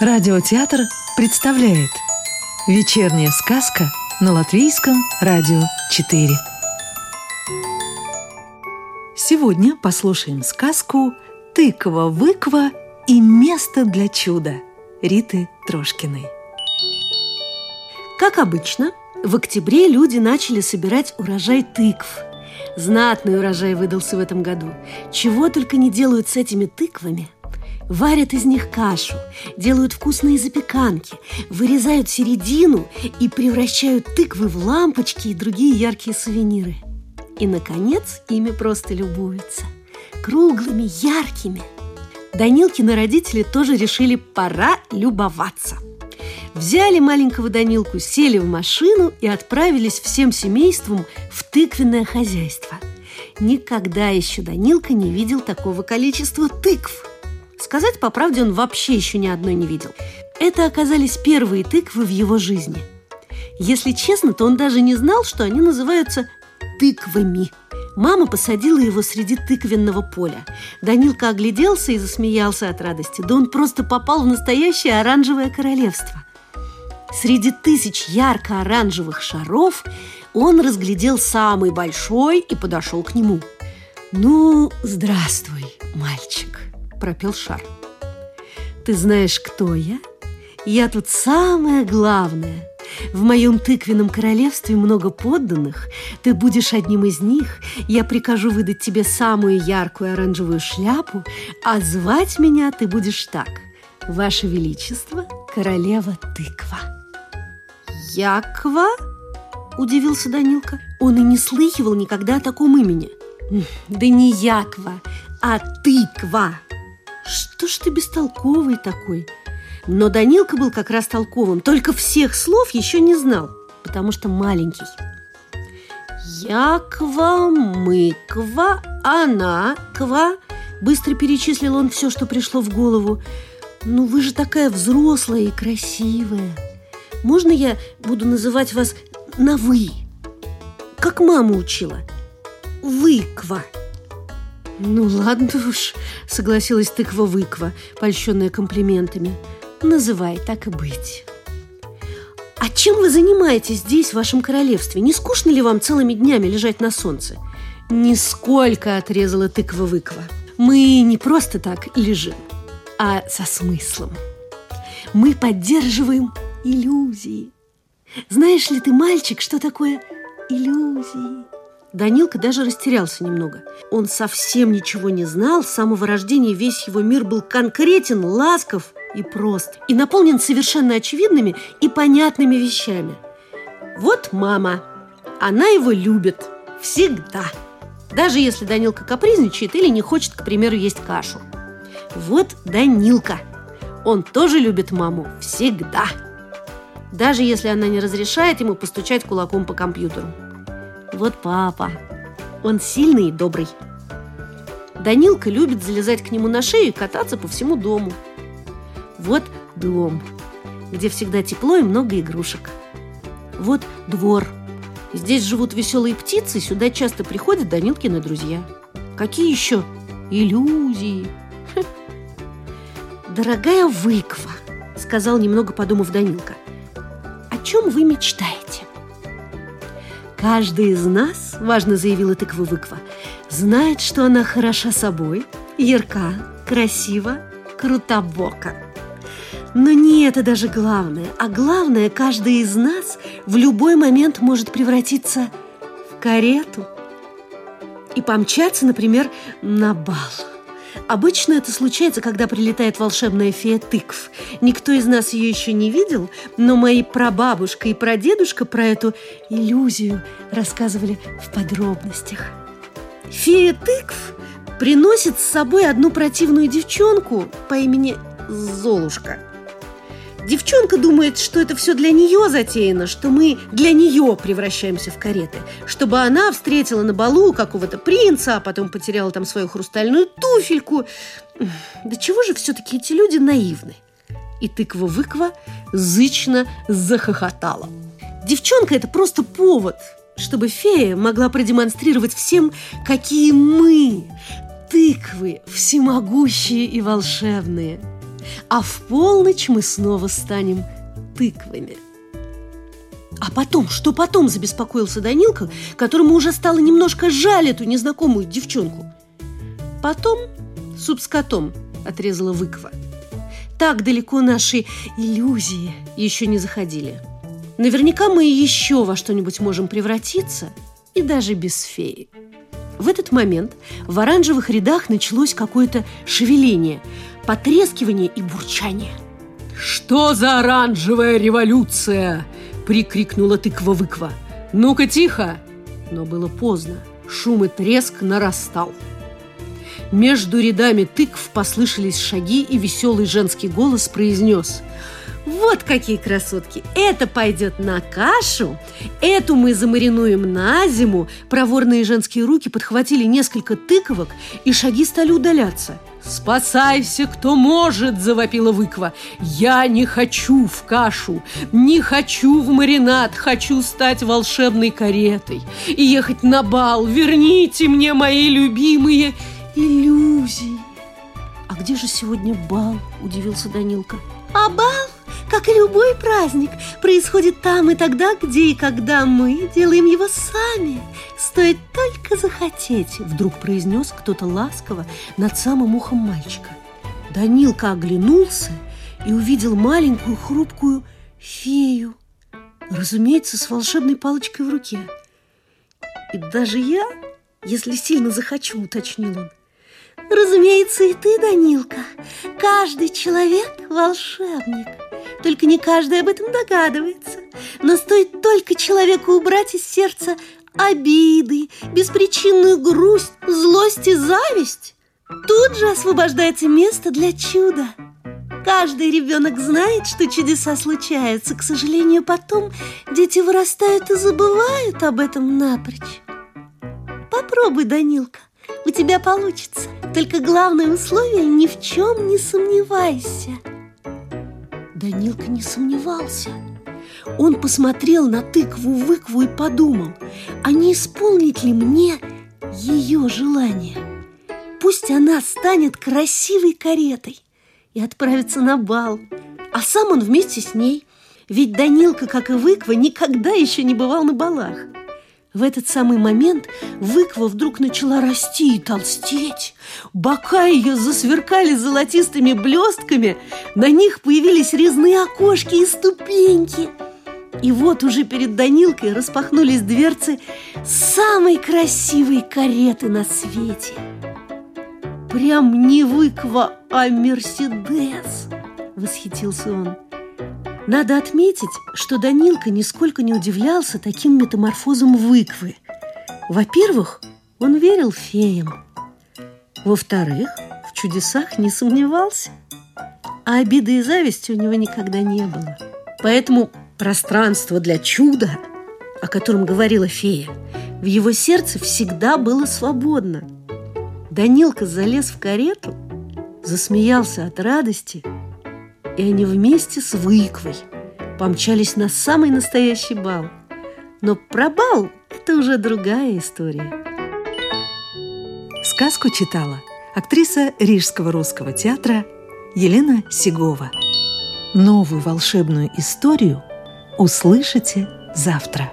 Радиотеатр представляет Вечерняя сказка на Латвийском радио 4 Сегодня послушаем сказку «Тыква-выква и место для чуда» Риты Трошкиной Как обычно, в октябре люди начали собирать урожай тыкв. Знатный урожай выдался в этом году. Чего только не делают с этими тыквами – Варят из них кашу, делают вкусные запеканки, вырезают середину и превращают тыквы в лампочки и другие яркие сувениры. И, наконец, ими просто любуются. Круглыми, яркими. Данилкины родители тоже решили пора любоваться. Взяли маленького Данилку, сели в машину и отправились всем семейством в тыквенное хозяйство. Никогда еще Данилка не видел такого количества тыкв – Сказать по правде, он вообще еще ни одной не видел. Это оказались первые тыквы в его жизни. Если честно, то он даже не знал, что они называются тыквами. Мама посадила его среди тыквенного поля. Данилка огляделся и засмеялся от радости. Да он просто попал в настоящее оранжевое королевство. Среди тысяч ярко-оранжевых шаров он разглядел самый большой и подошел к нему. «Ну, здравствуй, мальчик!» Пропел шар. «Ты знаешь, кто я? Я тут самое главное. В моем тыквенном королевстве много подданных. Ты будешь одним из них. Я прикажу выдать тебе самую яркую оранжевую шляпу, а звать меня ты будешь так. Ваше Величество, королева тыква». «Яква?» – удивился Данилка. Он и не слыхивал никогда о таком имени. «Да не Яква, а тыква!» Что ж ты бестолковый такой? Но Данилка был как раз толковым, только всех слов еще не знал, потому что маленький. Яква, мыква, она, ква. Быстро перечислил он все, что пришло в голову. Ну, вы же такая взрослая и красивая. Можно я буду называть вас на «вы»? Как мама учила. Выква. «Ну ладно уж», — согласилась тыква-выква, польщенная комплиментами. «Называй, так и быть». «А чем вы занимаетесь здесь, в вашем королевстве? Не скучно ли вам целыми днями лежать на солнце?» «Нисколько», — отрезала тыква-выква. «Мы не просто так лежим, а со смыслом. Мы поддерживаем иллюзии. Знаешь ли ты, мальчик, что такое иллюзии?» Данилка даже растерялся немного. Он совсем ничего не знал, с самого рождения весь его мир был конкретен, ласков и прост, и наполнен совершенно очевидными и понятными вещами. Вот мама. Она его любит. Всегда. Даже если Данилка капризничает или не хочет, к примеру, есть кашу. Вот Данилка. Он тоже любит маму. Всегда. Даже если она не разрешает ему постучать кулаком по компьютеру. Вот папа. Он сильный и добрый. Данилка любит залезать к нему на шею и кататься по всему дому. Вот дом, где всегда тепло и много игрушек. Вот двор. Здесь живут веселые птицы, сюда часто приходят Данилкины друзья. Какие еще иллюзии? Дорогая выква, сказал немного подумав Данилка, о чем вы мечтаете? Каждый из нас, важно заявила тыква-выква, знает, что она хороша собой, ярка, красива, крутобока. Но не это даже главное, а главное, каждый из нас в любой момент может превратиться в карету и помчаться, например, на бал. Обычно это случается, когда прилетает волшебная фея тыкв. Никто из нас ее еще не видел, но мои прабабушка и прадедушка про эту иллюзию рассказывали в подробностях. Фея тыкв приносит с собой одну противную девчонку по имени Золушка – Девчонка думает, что это все для нее затеяно, что мы для нее превращаемся в кареты, чтобы она встретила на балу какого-то принца, а потом потеряла там свою хрустальную туфельку. Да чего же все-таки эти люди наивны? И тыква-выква зычно захохотала. Девчонка – это просто повод, чтобы фея могла продемонстрировать всем, какие мы, тыквы, всемогущие и волшебные – а в полночь мы снова станем тыквами. А потом, что потом, забеспокоился Данилка, которому уже стало немножко жаль эту незнакомую девчонку. Потом суп с котом, отрезала выква. Так далеко наши иллюзии еще не заходили. Наверняка мы еще во что-нибудь можем превратиться, и даже без феи. В этот момент в оранжевых рядах началось какое-то шевеление, потрескивание и бурчание. «Что за оранжевая революция?» – прикрикнула тыква-выква. «Ну-ка, тихо!» Но было поздно. Шум и треск нарастал. Между рядами тыкв послышались шаги, и веселый женский голос произнес вот какие красотки! Это пойдет на кашу, эту мы замаринуем на зиму. Проворные женские руки подхватили несколько тыковок, и шаги стали удаляться. «Спасайся, кто может!» – завопила выква. «Я не хочу в кашу, не хочу в маринад, хочу стать волшебной каретой и ехать на бал. Верните мне мои любимые иллюзии!» «А где же сегодня бал?» – удивился Данилка. «А бал?» Как и любой праздник, происходит там и тогда, где и когда мы делаем его сами. Стоит только захотеть, вдруг произнес кто-то ласково над самым ухом мальчика. Данилка оглянулся и увидел маленькую хрупкую фею, разумеется, с волшебной палочкой в руке. И даже я, если сильно захочу, уточнил он. Разумеется, и ты, Данилка. Каждый человек – волшебник. Только не каждый об этом догадывается. Но стоит только человеку убрать из сердца обиды, беспричинную грусть, злость и зависть, тут же освобождается место для чуда. Каждый ребенок знает, что чудеса случаются. К сожалению, потом дети вырастают и забывают об этом напрочь. Попробуй, Данилка, у тебя получится. Только главное условие – ни в чем не сомневайся. Данилка не сомневался. Он посмотрел на тыкву-выкву и подумал, а не исполнит ли мне ее желание? Пусть она станет красивой каретой и отправится на бал, а сам он вместе с ней. Ведь Данилка, как и Выква, никогда еще не бывал на балах. В этот самый момент выква вдруг начала расти и толстеть. Бока ее засверкали золотистыми блестками, на них появились резные окошки и ступеньки. И вот уже перед Данилкой распахнулись дверцы самой красивой кареты на свете. Прям не выква, а Мерседес, восхитился он. Надо отметить, что Данилка нисколько не удивлялся таким метаморфозом выквы. Во-первых, он верил феям. Во-вторых, в чудесах не сомневался. А обиды и зависти у него никогда не было. Поэтому пространство для чуда, о котором говорила фея, в его сердце всегда было свободно. Данилка залез в карету, засмеялся от радости – и они вместе с Выквой помчались на самый настоящий бал. Но про бал – это уже другая история. Сказку читала актриса Рижского русского театра Елена Сигова. Новую волшебную историю услышите завтра.